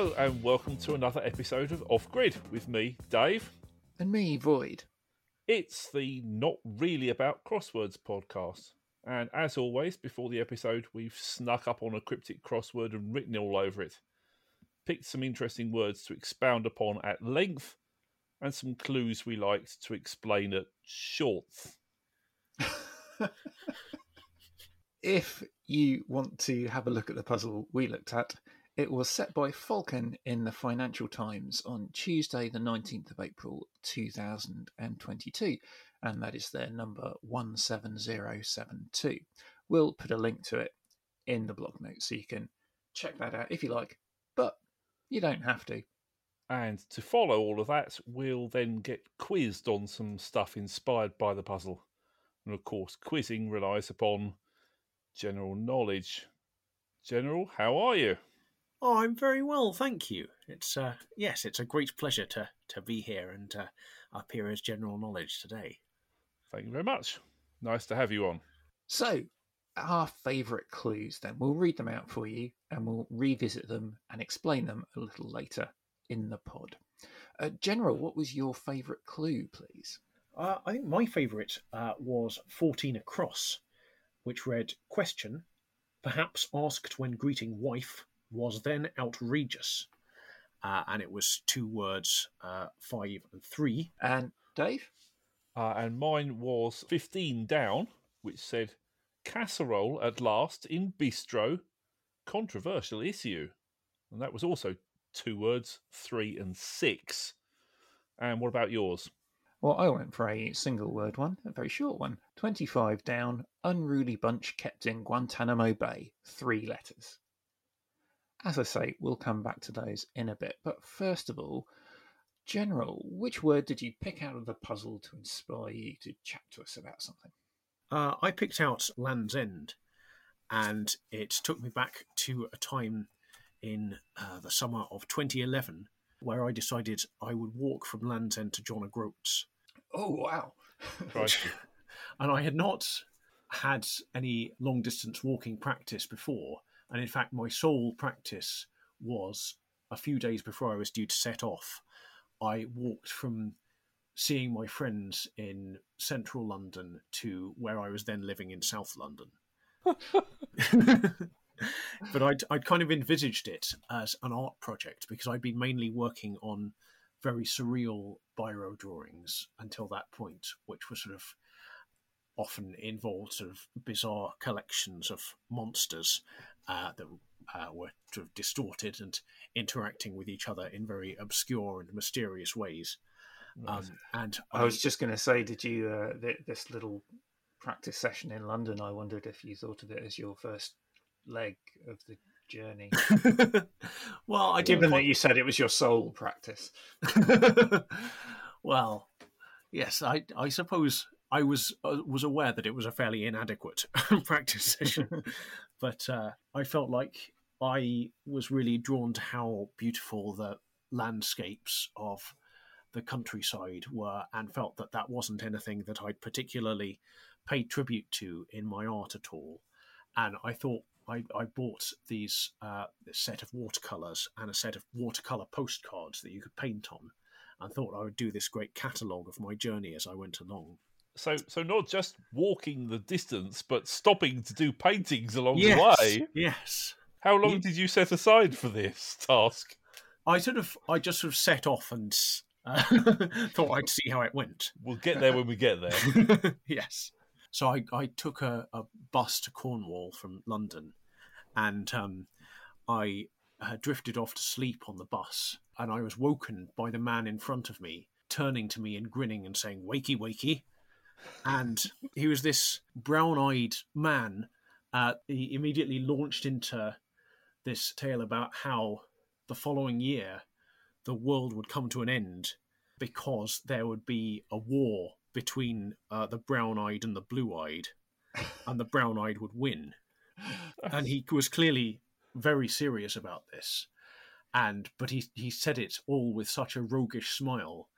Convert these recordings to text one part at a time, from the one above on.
Hello, and welcome to another episode of Off Grid with me, Dave. And me, Void. It's the Not Really About Crosswords podcast. And as always, before the episode, we've snuck up on a cryptic crossword and written all over it. Picked some interesting words to expound upon at length, and some clues we liked to explain at shorts. if you want to have a look at the puzzle we looked at, it was set by Falcon in the Financial Times on Tuesday, the 19th of April 2022, and that is their number 17072. We'll put a link to it in the blog notes so you can check that out if you like, but you don't have to. And to follow all of that, we'll then get quizzed on some stuff inspired by the puzzle. And of course, quizzing relies upon general knowledge. General, how are you? Oh, I'm very well, thank you. It's uh, yes, it's a great pleasure to to be here and uh, appear as general knowledge today. Thank you very much. Nice to have you on. So, our favourite clues, then we'll read them out for you, and we'll revisit them and explain them a little later in the pod. Uh, General, what was your favourite clue, please? Uh, I think my favourite uh, was 14 across, which read Question, perhaps asked when greeting wife, was then outrageous. Uh, and it was two words, uh, five and three. And Dave? Uh, and mine was 15 down, which said casserole at last in bistro, controversial issue. And that was also two words, three and six. And what about yours? Well, I went for a single word one, a very short one. 25 down, unruly bunch kept in Guantanamo Bay, three letters. As I say, we'll come back to those in a bit. But first of all, General, which word did you pick out of the puzzle to inspire you to chat to us about something? Uh, I picked out Land's End, and it took me back to a time in uh, the summer of 2011 where I decided I would walk from Land's End to John O'Groats. Oh, wow. Right. and I had not had any long distance walking practice before. And in fact, my sole practice was a few days before I was due to set off. I walked from seeing my friends in central London to where I was then living in South London. but I'd, I'd kind of envisaged it as an art project because I'd been mainly working on very surreal biro drawings until that point, which were sort of often involved sort of bizarre collections of monsters uh, that uh, were sort of distorted and interacting with each other in very obscure and mysterious ways. Um, and I was just going to say, did you uh, th- this little practice session in London? I wondered if you thought of it as your first leg of the journey. well, I Given didn't. that you said it was your sole practice. well, yes, I I suppose I was uh, was aware that it was a fairly inadequate practice session, but uh, I felt like I was really drawn to how beautiful the landscapes of the countryside were, and felt that that wasn't anything that I'd particularly paid tribute to in my art at all. And I thought I, I bought these uh, this set of watercolors and a set of watercolor postcards that you could paint on, and thought I would do this great catalogue of my journey as I went along. So, so not just walking the distance, but stopping to do paintings along yes, the way. yes. How long Ye- did you set aside for this task? I sort of, I just sort of set off and uh, thought I'd see how it went. We'll get there when we get there. yes. So I, I took a, a bus to Cornwall from London, and um, I uh, drifted off to sleep on the bus, and I was woken by the man in front of me turning to me and grinning and saying "Wakey, wakey," and he was this brown-eyed man. Uh, he immediately launched into this tale about how the following year the world would come to an end because there would be a war between uh, the brown-eyed and the blue-eyed, and the brown-eyed would win. And he was clearly very serious about this, and but he he said it all with such a roguish smile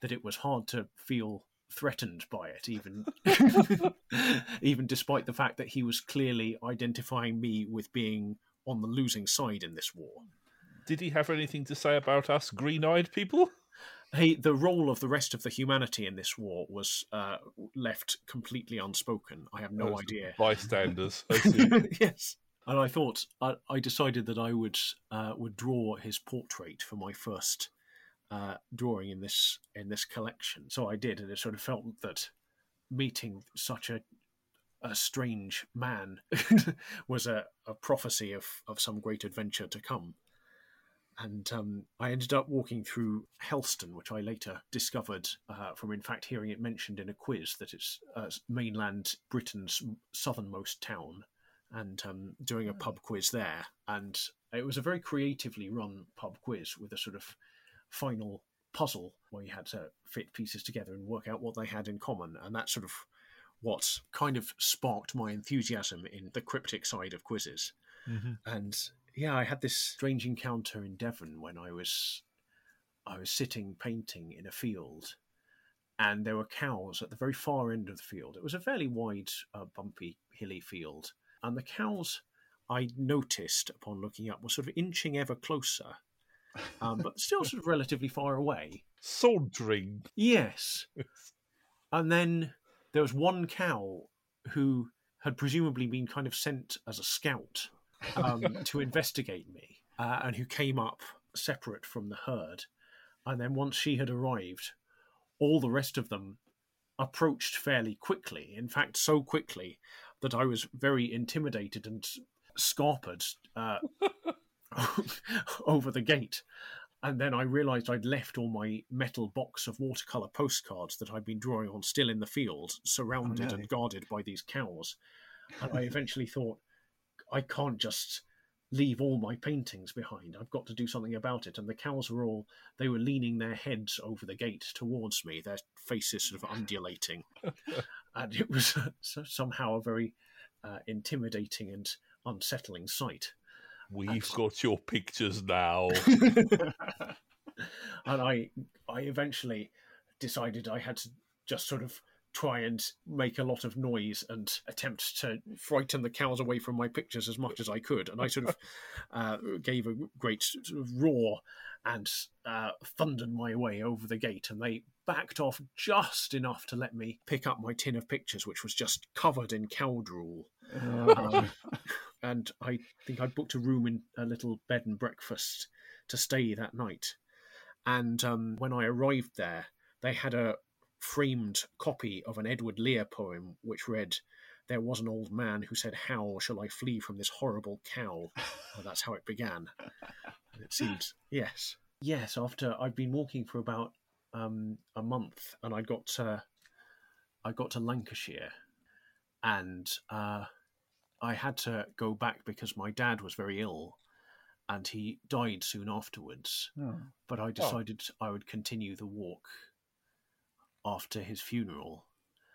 that it was hard to feel threatened by it, even even despite the fact that he was clearly identifying me with being on the losing side in this war. Did he have anything to say about us green-eyed people? Hey, the role of the rest of the humanity in this war was uh, left completely unspoken. I have no As idea. Bystanders. Yes. And I thought I, I decided that I would uh, would draw his portrait for my first uh, drawing in this in this collection. So I did, and it sort of felt that meeting such a a strange man was a, a prophecy of, of some great adventure to come. And um, I ended up walking through Helston, which I later discovered uh, from, in fact, hearing it mentioned in a quiz that it's uh, mainland Britain's southernmost town, and um, doing a pub quiz there. And it was a very creatively run pub quiz with a sort of final puzzle where you had to fit pieces together and work out what they had in common. And that sort of what kind of sparked my enthusiasm in the cryptic side of quizzes. Mhm. And yeah, I had this strange encounter in Devon when I was I was sitting painting in a field, and there were cows at the very far end of the field. It was a fairly wide, uh, bumpy, hilly field, and the cows I noticed upon looking up were sort of inching ever closer, um, but still sort of relatively far away. Sauntering. Yes. And then there was one cow who had presumably been kind of sent as a scout um, to investigate me uh, and who came up separate from the herd. And then once she had arrived, all the rest of them approached fairly quickly. In fact, so quickly that I was very intimidated and scarpered uh, over the gate. And then I realised I'd left all my metal box of watercolour postcards that I'd been drawing on still in the field, surrounded no. and guarded by these cows. And I eventually thought, I can't just leave all my paintings behind. I've got to do something about it. And the cows were all, they were leaning their heads over the gate towards me, their faces sort of undulating. and it was somehow a very uh, intimidating and unsettling sight. We've got your pictures now. and I I eventually decided I had to just sort of try and make a lot of noise and attempt to frighten the cows away from my pictures as much as I could. And I sort of uh, gave a great sort of roar and uh, thundered my way over the gate, and they backed off just enough to let me pick up my tin of pictures, which was just covered in cow drool. Oh, and I think I booked a room in a little bed and breakfast to stay that night. And um, when I arrived there, they had a framed copy of an Edward Lear poem which read, There was an old man who said, How shall I flee from this horrible cow? And that's how it began. And it seemed, yes. Yes, after I'd been walking for about um, a month and I got to, I got to Lancashire and uh, I had to go back because my dad was very ill and he died soon afterwards. oh. But I decided I would continue the walk after his funeral.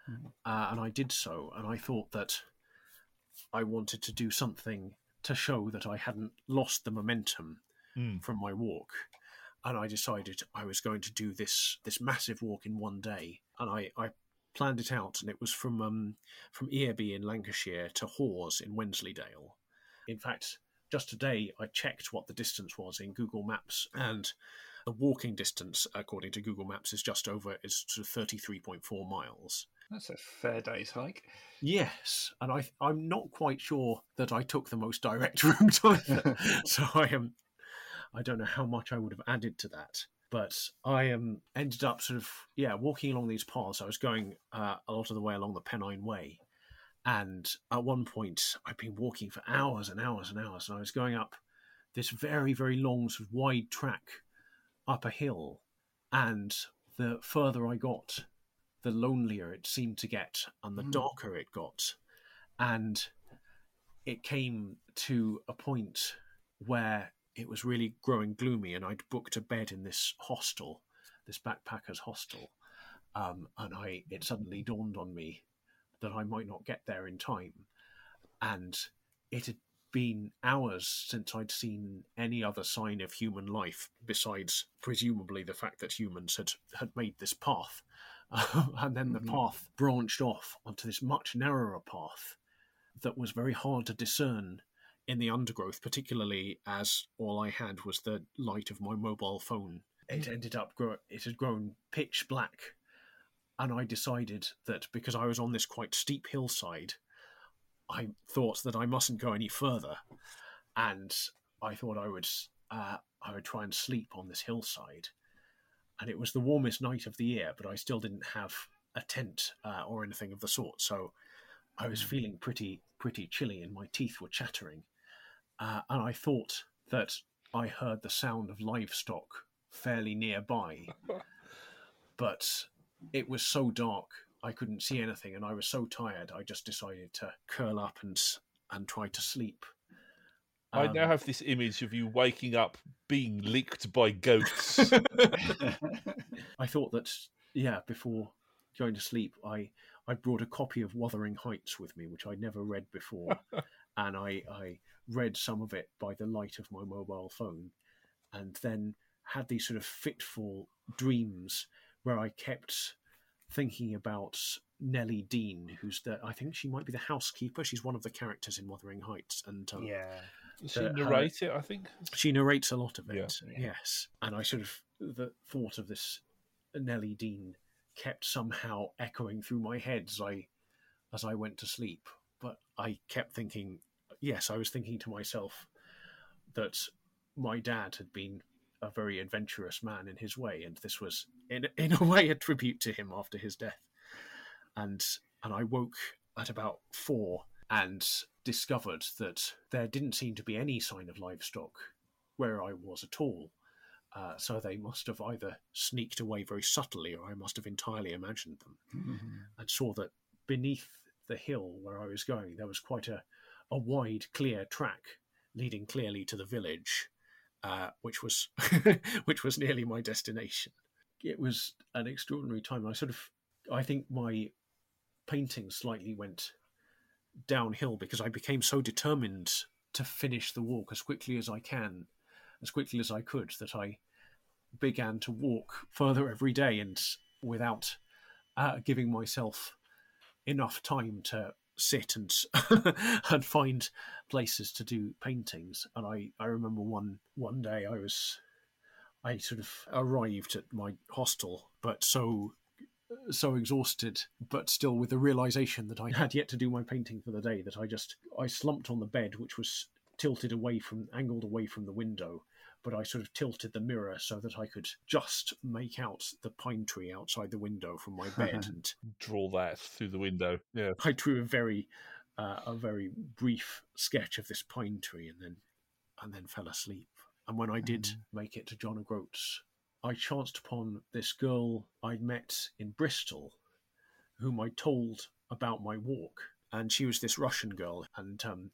Mhm. Uh, and I did so. And I thought that I wanted to do something to show that I hadn't lost the momentum Mm. from my walk. And I decided I was going to do this this massive walk in one day. And I, I planned it out, and it was from um, from Earby in Lancashire to Hawes in Wensleydale. In fact, just today I checked what the distance was in Google Maps, and the walking distance, according to Google Maps, is just over is sort of thirty three point four miles. That's a fair day's hike. Yes, and I I'm not quite sure that I took the most direct route either. so I am I don't know how much I would have added to that. But I um, ended up sort of yeah walking along these paths. I was going uh, a lot of the way along the Pennine Way, and at one point I'd been walking for hours and hours and hours, and I was going up this very very long sort of wide track up a hill, and the further I got, the lonelier it seemed to get, and the Mm. darker it got, and it came to a point where it was really growing gloomy, and I'd booked a bed in this hostel, this backpackers hostel, um, and I it suddenly dawned on me that I might not get there in time, and it had been hours since I'd seen any other sign of human life besides presumably the fact that humans had had made this path, and then the Mhm. path branched off onto this much narrower path that was very hard to discern in the undergrowth, particularly as all I had was the light of my mobile phone. It ended up grow- it had grown pitch black, and I decided that because I was on this quite steep hillside, I thought that I mustn't go any further, and I thought I would uh, I would try and sleep on this hillside. And it was the warmest night of the year, but I still didn't have a tent uh, or anything of the sort, so I was feeling pretty pretty chilly, and my teeth were chattering. Uh, and I thought that I heard the sound of livestock fairly nearby, but it was so dark I couldn't see anything, and I was so tired. I just decided to curl up and and try to sleep. I now Um, have this image of you waking up being licked by goats. I thought that yeah, before going to sleep, I I brought a copy of Wuthering Heights with me, which I'd never read before, and I I read some of it by the light of my mobile phone, and then had these sort of fitful dreams where I kept thinking about Nelly Dean, who's the I think she might be the housekeeper. She's one of the characters in Wuthering Heights, and um, yeah. Does she narrates her- it? I think. she narrates a lot of it. Yeah. Yeah. Yes, and I sort of the thought of this Nelly Dean kept somehow echoing through my head as I as I went to sleep. But I kept thinking, yes, I was thinking to myself that my dad had been a very adventurous man in his way, and this was in in a way a tribute to him after his death. And and I woke at about four and discovered that there didn't seem to be any sign of livestock where I was at all. Uh, so they must have either sneaked away very subtly or I must have entirely imagined them and saw that beneath the hill where I was going, there was quite a, a wide, clear track leading clearly to the village, uh, which was which was nearly my destination. It was an extraordinary time. I sort of, I think my painting slightly went downhill because I became so determined to finish the walk as quickly as I can, as quickly as I could, that I began to walk further every day and without uh, giving myself enough time to sit and and find places to do paintings. And I, I remember one one day I was I sort of arrived at my hostel, but so so exhausted, but still with the realization that I had yet to do my painting for the day, that I just I slumped on the bed, which was tilted away from angled away from the window, but I sort of tilted the mirror so that I could just make out the pine tree outside the window from my bed, and Draw that through the window. Yeah. I drew a very uh, a very brief sketch of this pine tree, and then and then fell asleep. And when I did make it to John O'Groats, I chanced upon this girl I'd met in Bristol, whom I told about my walk, and she was this Russian girl, and um,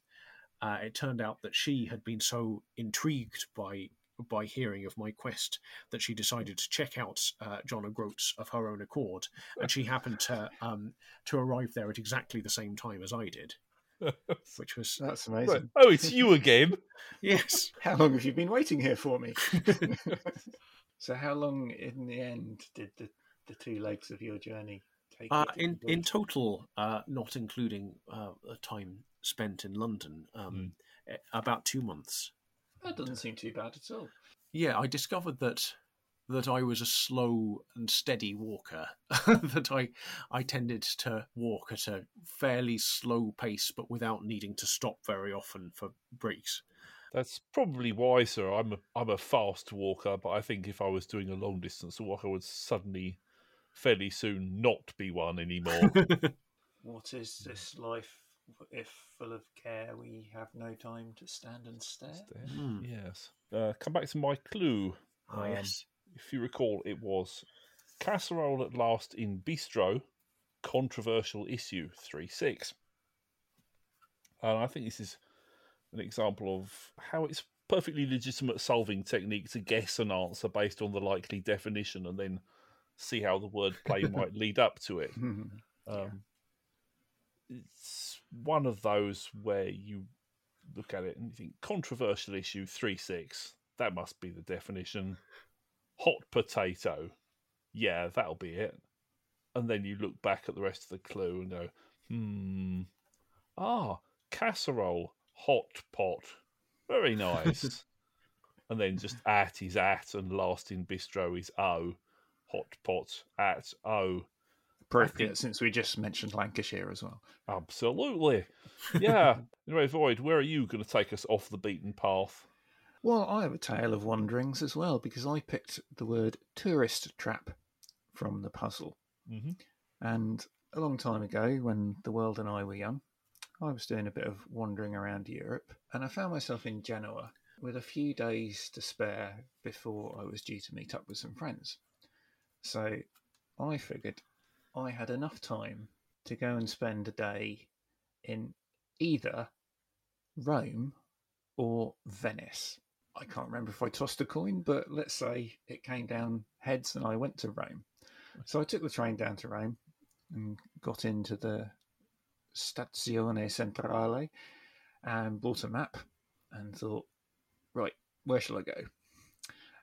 uh, it turned out that she had been so intrigued by by hearing of my quest that she decided to check out uh, John O'Groats of her own accord, and she happened to um, to arrive there at exactly the same time as I did, which was That's Right. amazing. Oh, it's you again. yes. How long have you been waiting here for me? so, how long in the end did the, the two legs of your journey take? Uh, in in total, uh, not including uh, the time spent in London, um, eh, about two months. That doesn't seem too bad at all. Yeah, I discovered that that I was a slow and steady walker. that I I tended to walk at a fairly slow pace, but without needing to stop very often for breaks. That's probably wiser. I'm a, I'm a fast walker, but I think if I was doing a long distance walk, I would suddenly, fairly soon, not be one anymore. What is this life if full of care we have no time to stand and stare? Hmm. Yes. Uh, come back to my clue. Ah, Um, yes. If you recall, it was casserole at last in bistro, controversial issue three six. And I think this is an example of how it's perfectly legitimate solving technique to guess an answer based on the likely definition and then see how the wordplay might lead up to it. Um, it's one of those where you look at it and you think controversial issue three six. That must be the definition. Hot potato. Yeah, that'll be it. And then you look back at the rest of the clue and go, hmm. Ah, casserole, hot pot. Very nice. and then just at is at, and last in bistro is O. Hot pot at O. Think- since we just mentioned Lancashire as well. Absolutely. Yeah. anyway, Void, where are you going to take us off the beaten path? Well, I have a tale of wanderings as well because I picked the word tourist trap from the puzzle. Mm-hmm. And a long time ago, when the world and I were young, I was doing a bit of wandering around Europe and I found myself in Genoa with a few days to spare before I was due to meet up with some friends. So I figured I had enough time to go and spend a day in either Rome or Venice. I can't remember if I tossed a coin, but let's say it came down heads and I went to Rome. So I took the train down to Rome and got into the Stazione Centrale and bought a map and thought, right, where shall I go?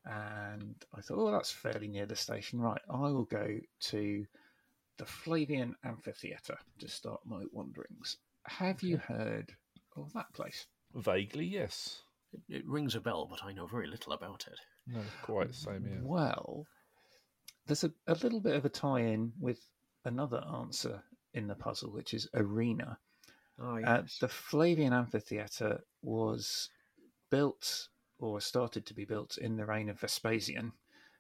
And I thought, oh, that's fairly near the station. Right, I will go to the Flavian Amphitheatre to start my wanderings. Have you heard of that place? Vaguely, yes. It, it rings a bell, but I know very little about it. No, quite the same here. Well, there's a, a little bit of a tie in with another answer in the puzzle, which is arena. Oh, Uh, the Flavian Amphitheatre was built or started to be built in the reign of Vespasian.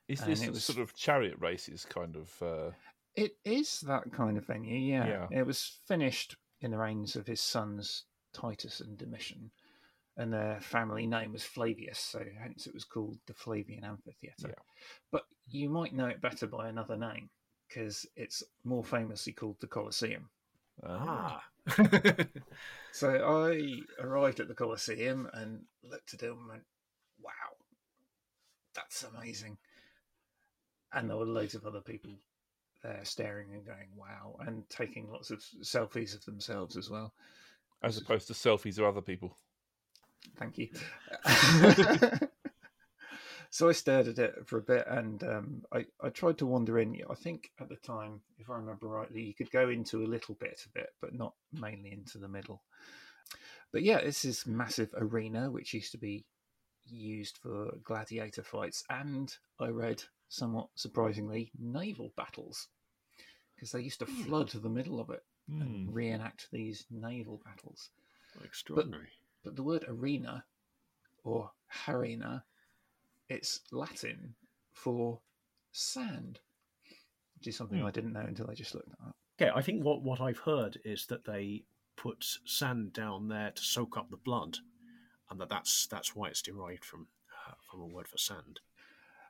Is this a was- sort of chariot races kind of? Uh, It is that kind of venue, yeah. Yeah. It was finished in the reigns of his sons Titus and Domitian, and their family name was Flavius, so hence it was called the Flavian Amphitheatre. Yeah. But you might know it better by another name because it's more famously called the Colosseum. ah. Ah. So I arrived at the Colosseum and looked at it and went, wow, that's amazing. And there were loads of other people there staring and going, wow, and taking lots of selfies of themselves as well. as opposed to selfies of other people. Thank you. so I stared at it for a bit and um, I, I tried to wander in. I think at the time, if I remember rightly, you could go into a little bit of it, but not mainly into the middle. But yeah, this is massive arena which used to be used for gladiator fights, and I read somewhat surprisingly naval battles because they used to flood the middle of it Hmm. and reenact these naval battles. Extraordinary. But the word arena or harena, it's Latin for sand, which is something Hmm. I didn't know until I just looked up. Okay, I think what, what I've heard is that they put sand down there to soak up the blood, and that that's that's why it's derived from uh, from a word for sand.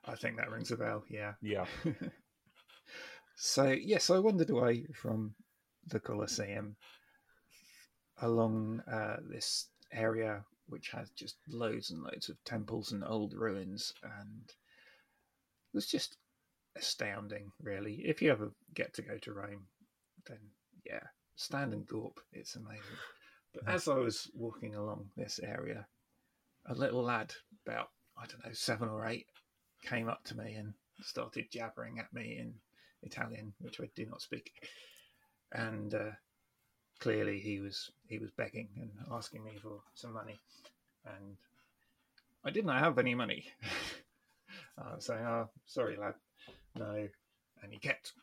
I think that rings a bell, yeah. Yeah. so, yes, I wandered away from the Colosseum along uh, this area which has just loads and loads of temples and old ruins, and it was just astounding, really. If you ever get to go to Rome, then yeah, stand and gawp. It's amazing. But as I was walking along this area, a little lad, about I don't know, seven or eight, came up to me and started jabbering at me in Italian, which I do not speak. And uh, clearly, he was he was begging and asking me for some money, and I did not have any money. I was saying, "Oh, sorry, lad, no," and he kept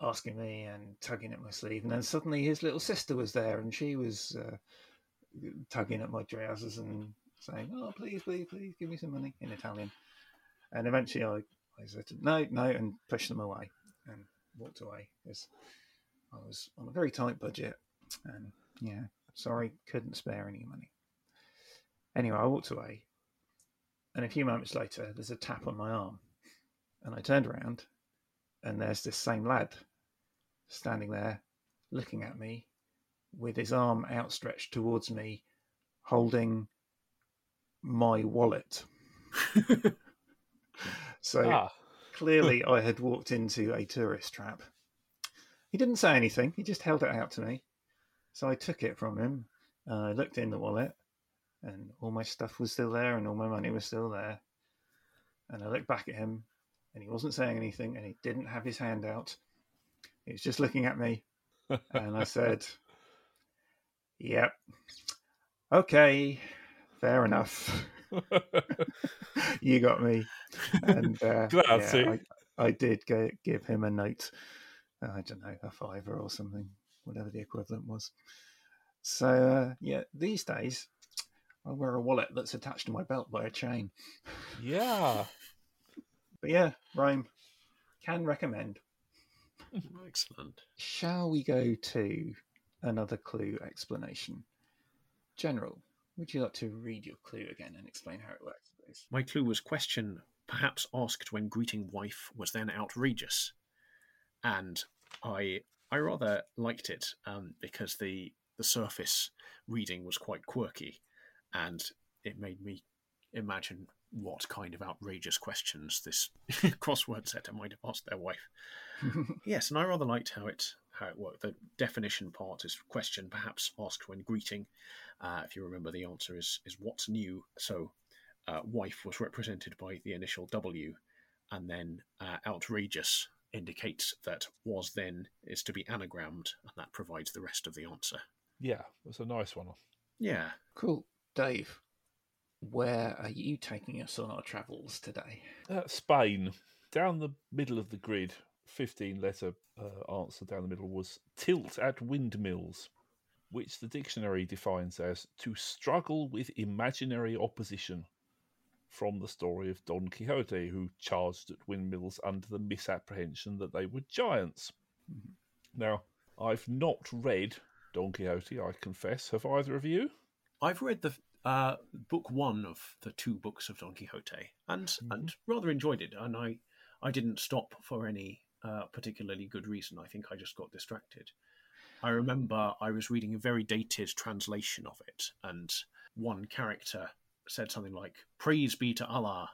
asking me and tugging at my sleeve, and then suddenly his little sister was there, and she was uh, tugging at my trousers and saying, "Oh, please, please, please, give me some money" in Italian. And eventually, I, I said, "No, no," and pushed them away and walked away because I was on a very tight budget, and yeah, sorry, couldn't spare any money. Anyway, I walked away, and a few moments later, there's a tap on my arm, and I turned around, and there's this same lad standing there, looking at me, with his arm outstretched towards me, holding my wallet. so Ah. clearly I had walked into a tourist trap. He didn't say anything, he just held it out to me. So I took it from him. Uh, I looked in the wallet, and all my stuff was still there, and all my money was still there. And I looked back at him, and he wasn't saying anything, and he didn't have his hand out. He was just looking at me, and I said, Yep, Okay, fair enough. you got me. And uh, yeah. I, I did go, give him a note. I don't know, a fiver or something, whatever the equivalent was. So uh, yeah, these days I wear a wallet that's attached to my belt by a chain. yeah. But yeah, Rome can recommend. Excellent. Shall we go to another clue explanation? General, would you like to read your clue again and explain how it works, please? My clue was question perhaps asked when greeting wife was then outrageous, and I I rather liked it um, because the the surface reading was quite quirky, and it made me imagine what kind of outrageous questions this crossword setter might have asked their wife. Yes, and I rather liked how it how it worked. The definition part is question, perhaps asked when greeting. Uh, if you remember, the answer is is what's new. So, uh, wife was represented by the initial W, and then uh, outrageous indicates that was then is to be anagrammed, and that provides the rest of the answer. Yeah. That's a nice one. Yeah, cool. Dave, where are you taking us on our travels today? Uh, Spain, down the middle of the grid, 15 letter uh, answer down the middle was tilt at windmills, which the dictionary defines as to struggle with imaginary opposition from the story of Don Quixote, who charged at windmills under the misapprehension that they were giants. Mhm. Now, I've not read Don Quixote, I confess. Have either of you? I've read the uh, book one of the two books of Don Quixote, and and rather enjoyed it. And I I didn't stop for any uh, particularly good reason. I think I just got distracted. I remember I was reading a very dated translation of it, and one character said something like "Praise be to Allah,"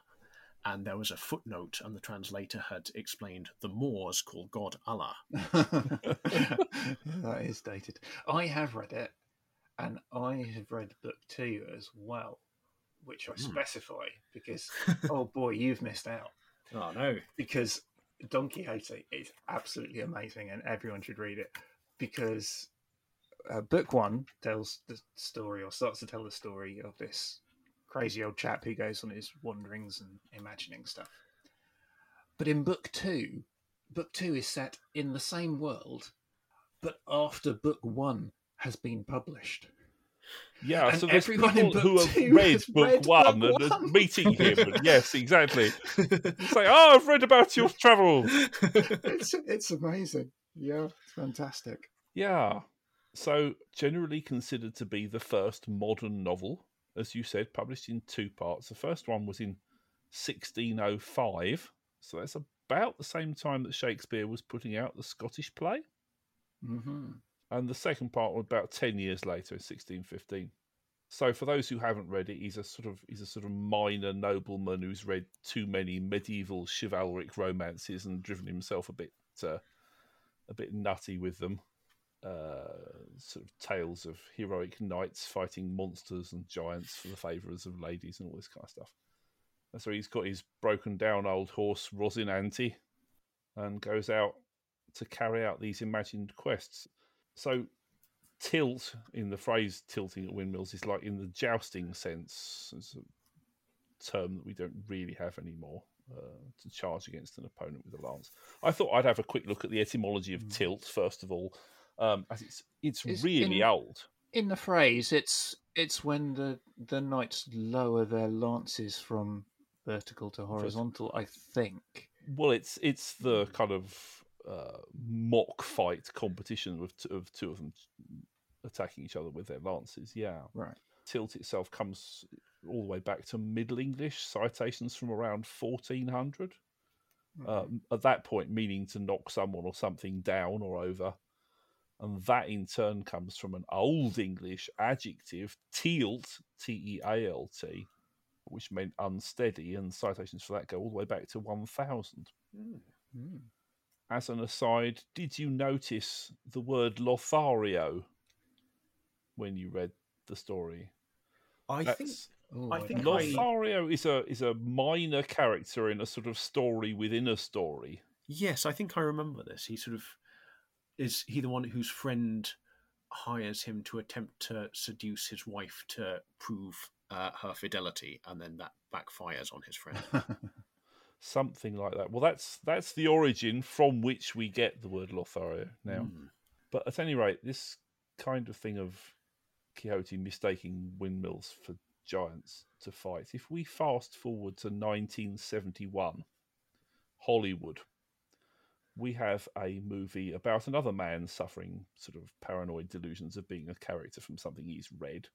and there was a footnote, and the translator had explained the Moors call God Allah. that is dated. I have read it, and I have read book two as well, which I Hmm. specify because, oh boy, you've missed out. Oh no! Because Don Quixote is absolutely amazing, and everyone should read it. Because uh, book one tells the story, or starts to tell the story of this crazy old chap who goes on his wanderings and imagining stuff. But in book two, book two is set in the same world, but after book one has been published. Yeah, And so there's people who have read book read one book and are one. meeting him. Yes, exactly. It's like, oh, I've read about your travels. It's it's amazing. Yeah, it's fantastic. Yeah. So, generally considered to be the first modern novel, as you said, published in two parts. The first one was in 1605. So, that's about the same time that Shakespeare was putting out the Scottish play. hmm And the second part about 10 years later, in 1615. So, for those who haven't read it, he's a sort of he's a sort of minor nobleman who's read too many medieval chivalric romances and driven himself a bit uh, a bit nutty with them. Uh, sort of tales of heroic knights fighting monsters and giants for the favours of ladies and all this kind of stuff. So he's got his broken down old horse Rosinante and goes out to carry out these imagined quests. So tilt in the phrase tilting at windmills is like in the jousting sense. It's a term that we don't really have anymore. Uh, to charge against an opponent with a lance. I thought I'd have a quick look at the etymology of Mm. tilt first of all, um, as it's it's Is really in- old. In the phrase, it's it's when the the knights lower their lances from vertical to horizontal. I think. Well, it's it's the kind of uh, mock fight competition of t- of two of them attacking each other with their lances. Yeah, Right. tilt itself comes all the way back to Middle English citations from around 1400. Um, at that point, meaning to knock someone or something down or over. And that in turn comes from an Old English adjective, tealt, T E A L T, which meant unsteady, and citations for that go all the way back to 1000. Mm. As an aside, did you notice the word Lothario when you read the story? I think Oh, I I think don't I- Lothario is a is a minor character in a sort of story within a story. Yes, I think I remember this. He sort of is he the one whose friend hires him to attempt to seduce his wife to prove uh, her fidelity, and then that backfires on his friend. Something like that. Well, that's that's the origin from which we get the word Lothario now. Mm. But at any rate, this kind of thing of Quixote mistaking windmills for giants to fight. If we fast forward to 1971, Hollywood, we have a movie about another man suffering sort of paranoid delusions of being a character from something he's read.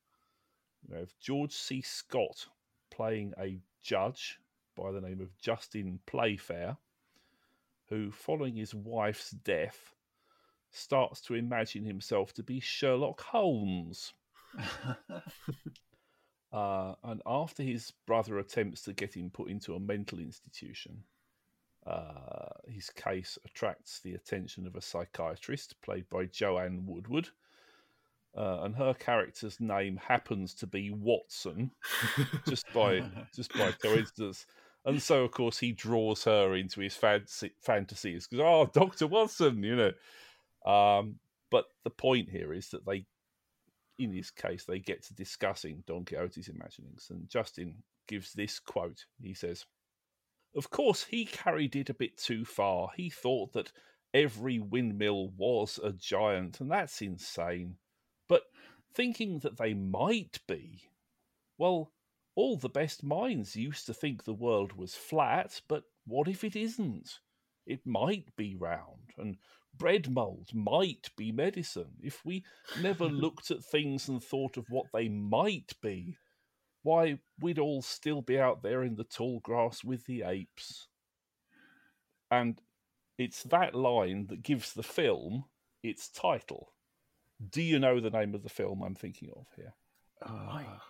We have George C. Scott playing a judge by the name of Justin Playfair, who, following his wife's death, starts to imagine himself to be Sherlock Holmes. Uh, and after his brother attempts to get him put into a mental institution, uh, his case attracts the attention of a psychiatrist played by Joanne Woodward. Uh, and her character's name happens to be Watson, just by just by coincidence. And so, of course, he draws her into his fantasy, fantasies because, oh, Doctor Watson, you know. Um, but the point here is that they in this case, they get to discussing Don Quixote's imaginings. And Justin gives this quote. He says, Of course, he carried it a bit too far. He thought that every windmill was a giant, and that's insane. But thinking that they might be, well, all the best minds used to think the world was flat, but what if it isn't? It might be round, and bread mold might be medicine. If we never looked at things and thought of what they might be, why, we'd all still be out there in the tall grass with the apes. And it's that line that gives the film its title. Do you know the name of the film I'm thinking of here? Ah,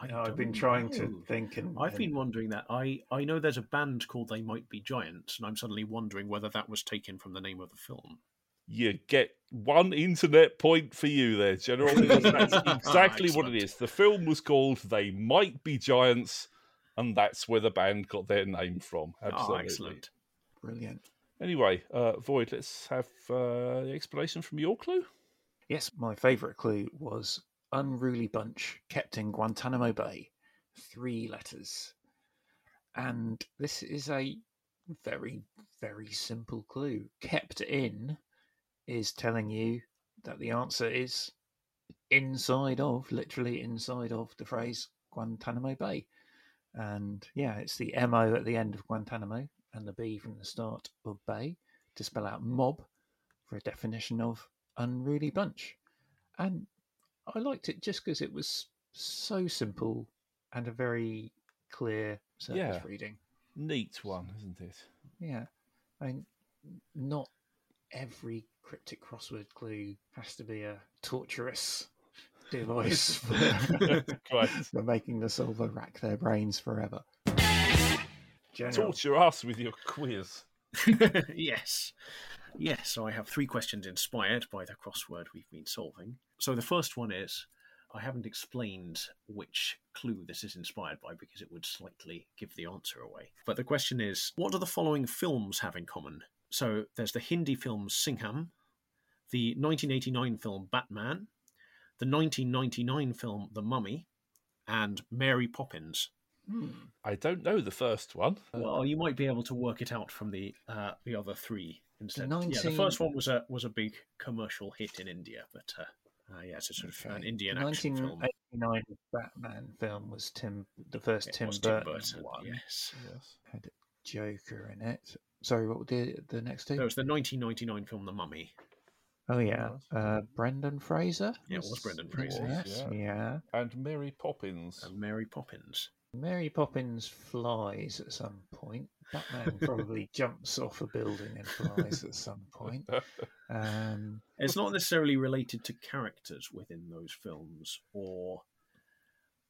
I no, I've been trying know. to think, and I've and- been wondering that. I, I know there's a band called They Might Be Giants, and I'm suddenly wondering whether that was taken from the name of the film. You get one internet point for you there, General. That's exactly what it is. The film was called They Might Be Giants, and that's where the band got their name from. Absolutely. Oh, excellent. brilliant. Anyway, uh, Void, let's have uh, the explanation from your clue. Yes, my favourite clue was unruly bunch kept in Guantanamo Bay. Three letters. And this is a very, very simple clue. Kept in is telling you that the answer is inside of, literally inside of the phrase Guantanamo Bay. And yeah, it's the MO at the end of Guantanamo and the B from the start of Bay to spell out mob for a definition of unruly bunch. And I liked it just because it was so simple and a very clear surface Yeah. reading. Neat one, isn't it? Yeah. I mean, not every cryptic crossword clue has to be a torturous device for, for making the solver rack their brains forever. General. Torture us with your quiz. yes. Yes, so I have three questions inspired by the crossword we've been solving. So the first one is I haven't explained which clue this is inspired by because it would slightly give the answer away. But the question is what do the following films have in common? So there's the Hindi film Singham, the 1989 film Batman, the 1999 film The Mummy, and Mary Poppins. Hmm. I don't know the first one. Well, you might be able to work it out from the uh, the other three instead. Yeah, the first one was a was a big commercial hit in India, but uh, uh, yeah, it's a sort of an Okay. Indian action film. 1989 Batman film was Tim, the first It Tim was Burton, Burton, one. Yes, Yes. Had Joker in it. Sorry, what were the the next two? It was the 1999 film The Mummy. oh yeah, Yes. uh, Brendan Fraser. Yeah, it was Brendan Fraser. Yes, yeah. yeah. And Mary Poppins. And Mary Poppins. Mary Poppins flies at some point. Batman probably jumps off a building and flies at some point. Um, It's not necessarily related to characters within those films, or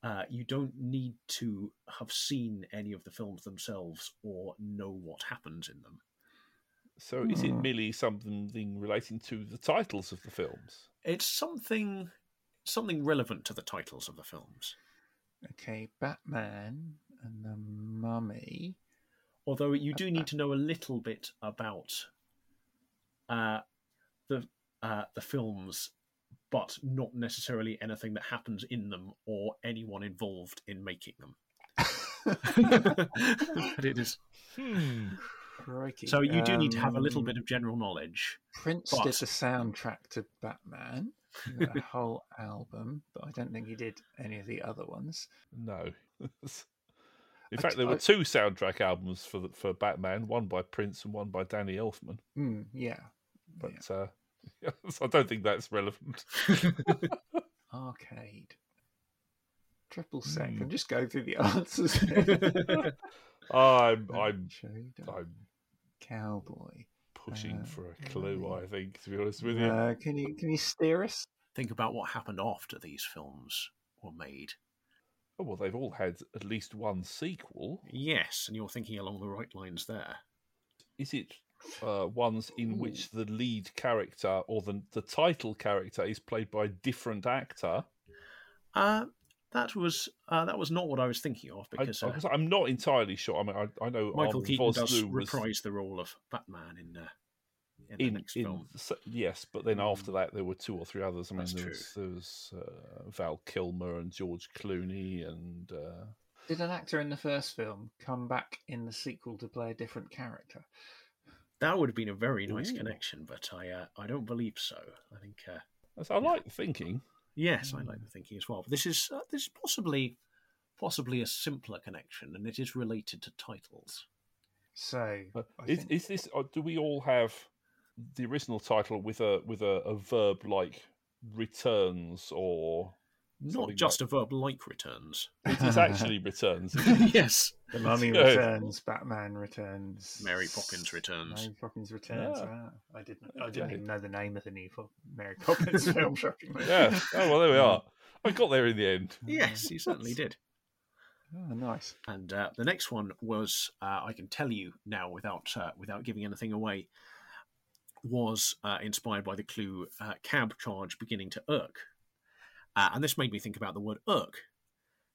uh, you don't need to have seen any of the films themselves or know what happens in them. So is it Hmm. merely something relating to the titles of the films? It's something something relevant to the titles of the films. Okay, Batman and the Mummy. Although you do need to know a little bit about uh, the uh, the films but not necessarily anything that happens in them or anyone involved in making them. but it is Hmm. Crikey. so you do need to have a little Um, bit of general knowledge. Prince but- did the soundtrack to Batman, the whole album, but I don't think he did any of the other ones. No. In fact, there were two soundtrack albums for for Batman, one by Prince and one by Danny Elfman. Hmm, yeah, But yeah. uh, I don't think that's relevant. arcade. Triple sec. Hmm. I'm just going through the answers. I'm I'm Showdown. I'm Cowboy. Pushing Uh, for a clue. yeah. I think, to be honest with you. Uh, can you can you steer us? Think about what happened after these films were made. Oh, well, they've all had at least one sequel. Yes, and you're thinking along the right lines there. Is it uh, ones in which the lead character or the the title character is played by a different actor? Uh, that was uh, that was not what I was thinking of I, because uh, I'm not entirely sure. I mean, I, I know Michael Arnold Keaton does Vosloo was reprise the role of Batman in uh, in, the in, next in film. the yes, but then after that there were two or three others. I mean, That's there true. was, there was uh, Val Kilmer and George Clooney, and uh, Did an actor in the first film come back in the sequel to play a different character? That would have been a very nice Ooh. connection, but I uh, I don't believe so. I think uh, I like the thinking. Yes, I Hmm. like the thinking as well. But this is uh, this is possibly possibly a simpler connection, and it is related to titles. So Uh, Is, think- is this? Do we all have the original title with a with a, a verb like returns or Not Something just a verb like returns. it is actually returns? yes, the Mummy Yeah. returns, Batman returns, Mary Poppins returns. Mary Poppins returns. Ah. Ah, I didn't. I didn't Okay. even know the name of the new Mary Poppins film. Shockingly. yeah. Oh well, there we are. I got there in the end. Yes, you certainly did. Oh, nice. And uh, the next one was uh, I can tell you now without uh, without giving anything away was uh, inspired by the clue uh, cab charge beginning to irk, uh, and this made me think about the word irk,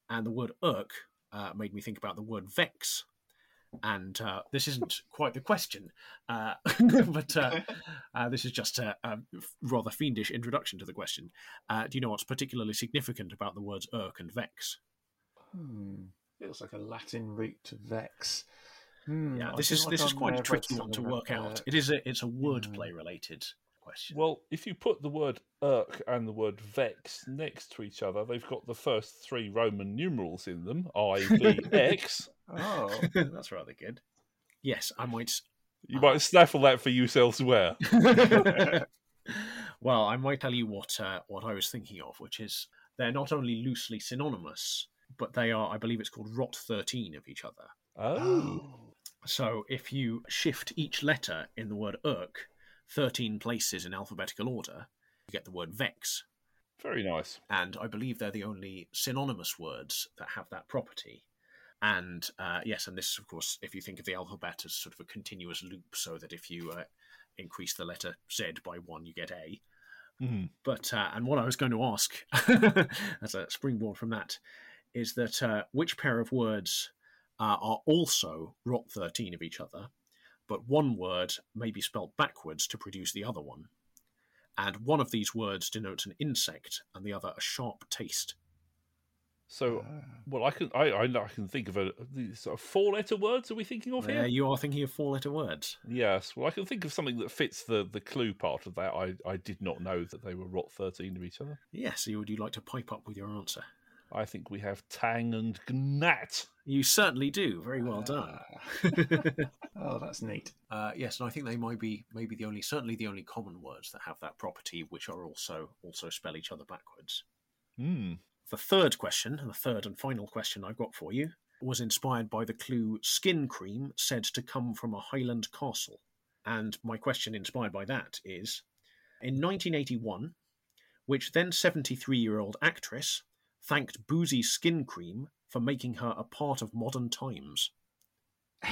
and the word irk uh, made me think about the word vex. And uh, this isn't quite the question, uh, but uh, uh, this is just a, a rather fiendish introduction to the question. Uh, do you know what's particularly significant about the words irk and vex? Hmm. Feels like a Latin root to vex. Hmm, Yeah, this is this is quite a tricky one to work out. It is a it's a wordplay related question. Well, if you put the word irk and the word vex next to each other, they've got the first three Roman numerals in them: I, V, X. Oh, That's rather good. Yes, I might. You might snaffle that for use elsewhere. well, I might tell you what uh, what I was thinking of, which is they're not only loosely synonymous, but they are, I believe, it's called rot thirteen of each other. Oh, So if you shift each letter in the word irk thirteen places in alphabetical order, you get the word vex. very nice. and I believe they're the only synonymous words that have that property. And uh, yes, and this, of course, if you think of the alphabet as sort of a continuous loop, so that if you uh, increase the letter Z by one, you get A. Mhm. But uh, and what I was going to ask, as a springboard from that, is that uh, which pair of words uh, are also rot thirteen of each other, but one word may be spelt backwards to produce the other one, and one of these words denotes an insect, and the other a sharp taste. So, Ah. well, I can I I, know- I can think of a these sort of four letter words. Are we thinking of There here? you are thinking of four-letter words. Yes. Well, I can think of something that fits the the clue part of that. I I did not know that they were rot thirteen of each other. Yes, would you like to pipe up with your answer? I think we have Tang and Gnat. You certainly do. Very well done. Ah. oh, that's neat. Uh, yes, and I think they might be maybe the only, certainly the only common words that have that property, which are also also spell each other backwards. Hmm. The third question, and the third and final question I've got for you, was inspired by the clue skin cream said to come from a Highland castle. And my question inspired by that is In 1981, which then 73 year old actress thanked Boozy Skin Cream for making her a part of modern times?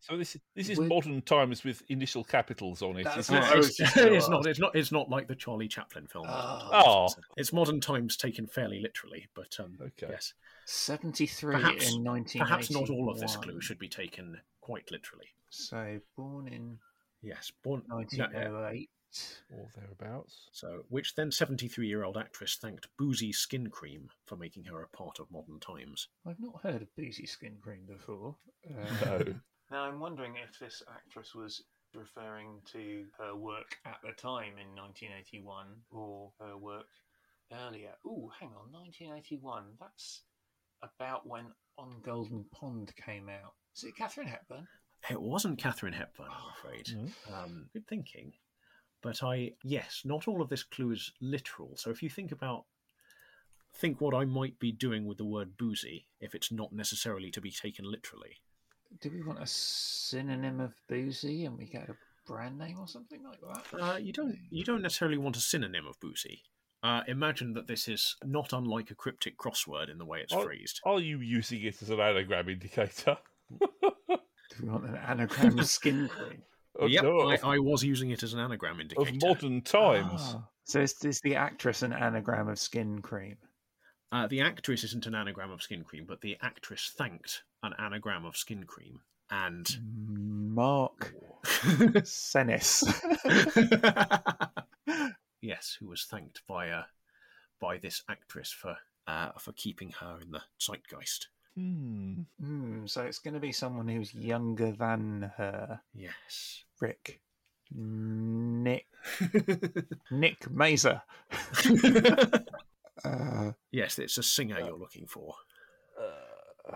So this this is We- modern times with initial capitals on it. That's isn't it? I it's, it's not. It's not. It's not like the Charlie Chaplin film. Oh. Oh. It's modern times taken fairly literally, but um, Okay. yes, 73 in nineteen. perhaps not all of this clue should be taken quite literally. So, born in Yes, born. 1908. Uh, or thereabouts. So, which then 73 year old actress thanked Boozy Skin Cream for making her a part of modern times. I've not heard of boozy skin cream before. Uh, No. Now I'm wondering if this actress was referring to her work at the time in 1981 or her work earlier. Ooh, hang on, 1981. That's about when On Golden Pond came out. Is it Katharine Hepburn? It wasn't Katharine Hepburn, I'm afraid. No. Um, good thinking. But I, yes, not all of this clue is literal. So if you think about, think what I might be doing with the word boozy if it's not necessarily to be taken literally. Do we want a synonym of boozy and we get a brand name or something like that? Uh, you don't, you don't necessarily want a synonym of boozy. Uh, imagine that this is not unlike a cryptic crossword in the way it's Oh. phrased. Are you using it as an anagram indicator? Do we want an anagram of skin cream? Of, yep, no, I, of, I was using it as an anagram indicator. of modern times. Ah, so is, is the actress an anagram of skin cream? Uh, the actress isn't an anagram of skin cream, but the actress thanked an anagram of skin cream. And Mark Senis. yes, who was thanked by uh, by this actress for uh, for keeping her in the zeitgeist. Hmm. Hmm, so it's going to be someone who's younger than her. Yes. Rick. Nick. Nick Mazer. Uh, yes, it's a singer you're looking for. Uh,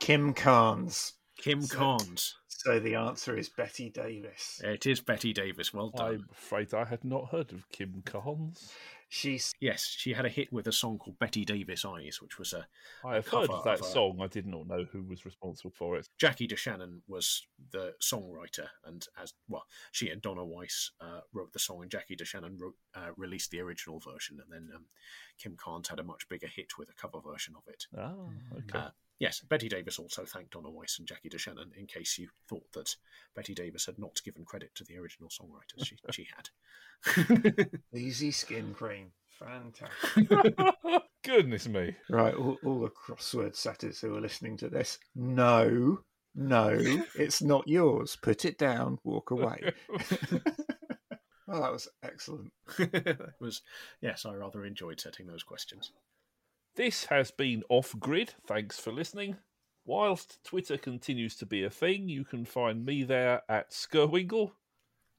Kim Carnes. Kim So- Carnes. So the answer is Bette Davis. It is Bette Davis. Well done. I'm afraid I had not heard of Kim Carnes. She's Yes, she had a hit with a song called Bette Davis Eyes, which was a I have heard of that of a- song. I did not know who was responsible for it. Jackie DeShannon was the songwriter, and as well, she and Donna Weiss uh, wrote the song, and Jackie DeShannon wrote uh, released the original version, and then um, Kim Carnes had a much bigger hit with a cover version of it. Ah, okay. Uh, yes, Bette Davis also thanked Donna Weiss and Jackie DeShannon in case you thought that Bette Davis had not given credit to the original songwriters. She, she had. easy skin cream. Fantastic. Goodness me. right, all, all the crossword setters who are listening to this. No, no, it's not yours. Put it down, walk away. well, that was excellent. it was yes, I rather enjoyed setting those questions. This has been Off Grid. Thanks for listening. Whilst Twitter continues to be a thing, you can find me there at Skirwingle.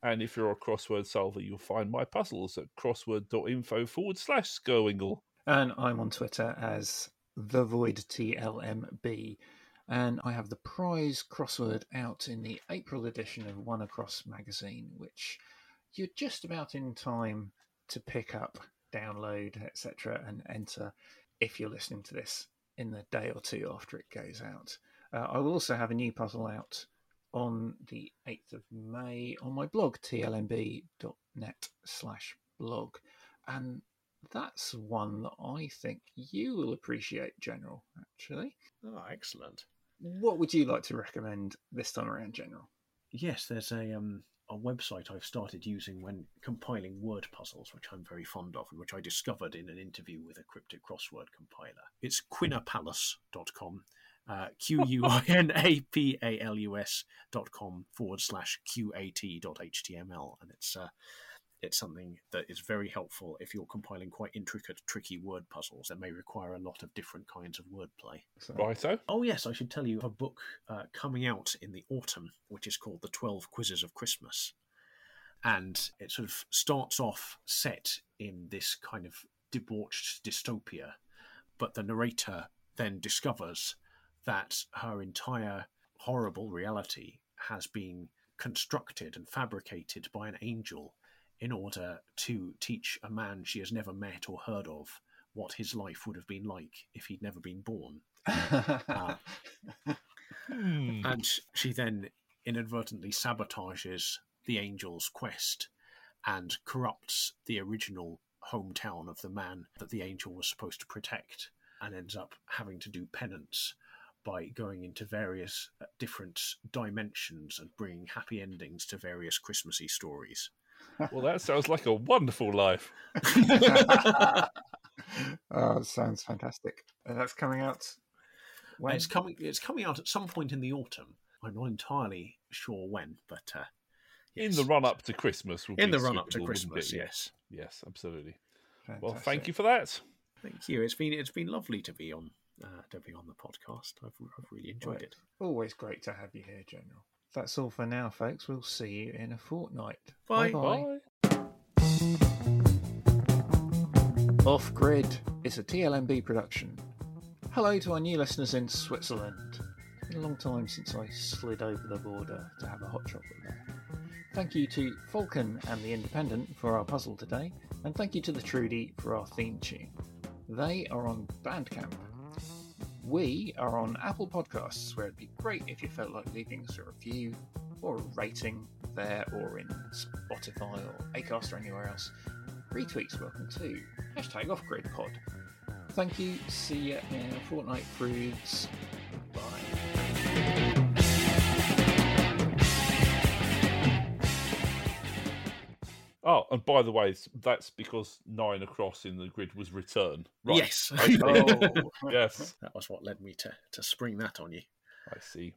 And if you're a crossword solver, you'll find my puzzles at crossword.info forward slash Skirwingle. And I'm on Twitter as the Void TLMB. And I have the prize crossword out in the April edition of One Across magazine, which you're just about in time to pick up, download, etc., and enter if you're listening to this in the day or two after it goes out. Uh, I will also have a new puzzle out on the 8th of May on my blog, tlmb.net slash blog. And that's one that I think you will appreciate, General, actually. Oh, excellent. What would you like to recommend this time around, General? Yes, there's a um a website I've started using when compiling word puzzles, which I'm very fond of, and which I discovered in an interview with a cryptic crossword compiler. It's quinapalus.com, uh, Q U I N A P A L U S dot com forward slash QAT dot HTML. And it's, uh, it's something that is very helpful if you're compiling quite intricate, tricky word puzzles that may require a lot of different kinds of wordplay. So, Righto. Oh, yes, I should tell you a book uh, coming out in the autumn, which is called The Twelve Quizzes of Christmas. And it sort of starts off set in this kind of debauched dystopia, but the narrator then discovers that her entire horrible reality has been constructed and fabricated by an angel in order to teach a man she has never met or heard of what his life would have been like if he'd never been born. Ah. Hmm. And she then inadvertently sabotages the angel's quest and corrupts the original hometown of the man that the angel was supposed to protect and ends up having to do penance by going into various uh, different dimensions and bringing happy endings to various Christmassy stories. Well, that sounds like a wonderful life. oh, sounds fantastic. And that's coming out when? It's coming. It's coming out at some point in the autumn. I'm not entirely sure when, but uh, In the run up to Christmas. Would in be the run up to suitable, wouldn't it? Christmas. Yes. Yes, absolutely. Well, thank you for that. Thank you. It's been it's been lovely to be on uh, to be on the podcast. I've, I've really enjoyed Right. it. Always great to have you here, General. That's all for now, folks. We'll see you in a fortnight. Bye. Bye-bye. Off Grid is a TLMB production. Hello to our new listeners in Switzerland. It's been a long time since I slid over the border to have a hot chocolate there. Thank you to Falcon and the Independent for our puzzle today, and thank you to the Trudy for our theme tune. They are on Bandcamp. We are on Apple Podcasts, where it'd be great if you felt like leaving us a review or a rating there or in Spotify or Acast or anywhere else. Retweets welcome too. Hashtag OffGridPod. Thank you. See you in a fortnight. Oh, and by the way, that's because nine across in the grid was return. Right. Yes. Oh. Yes, that was what led me to to spring that on you. I see.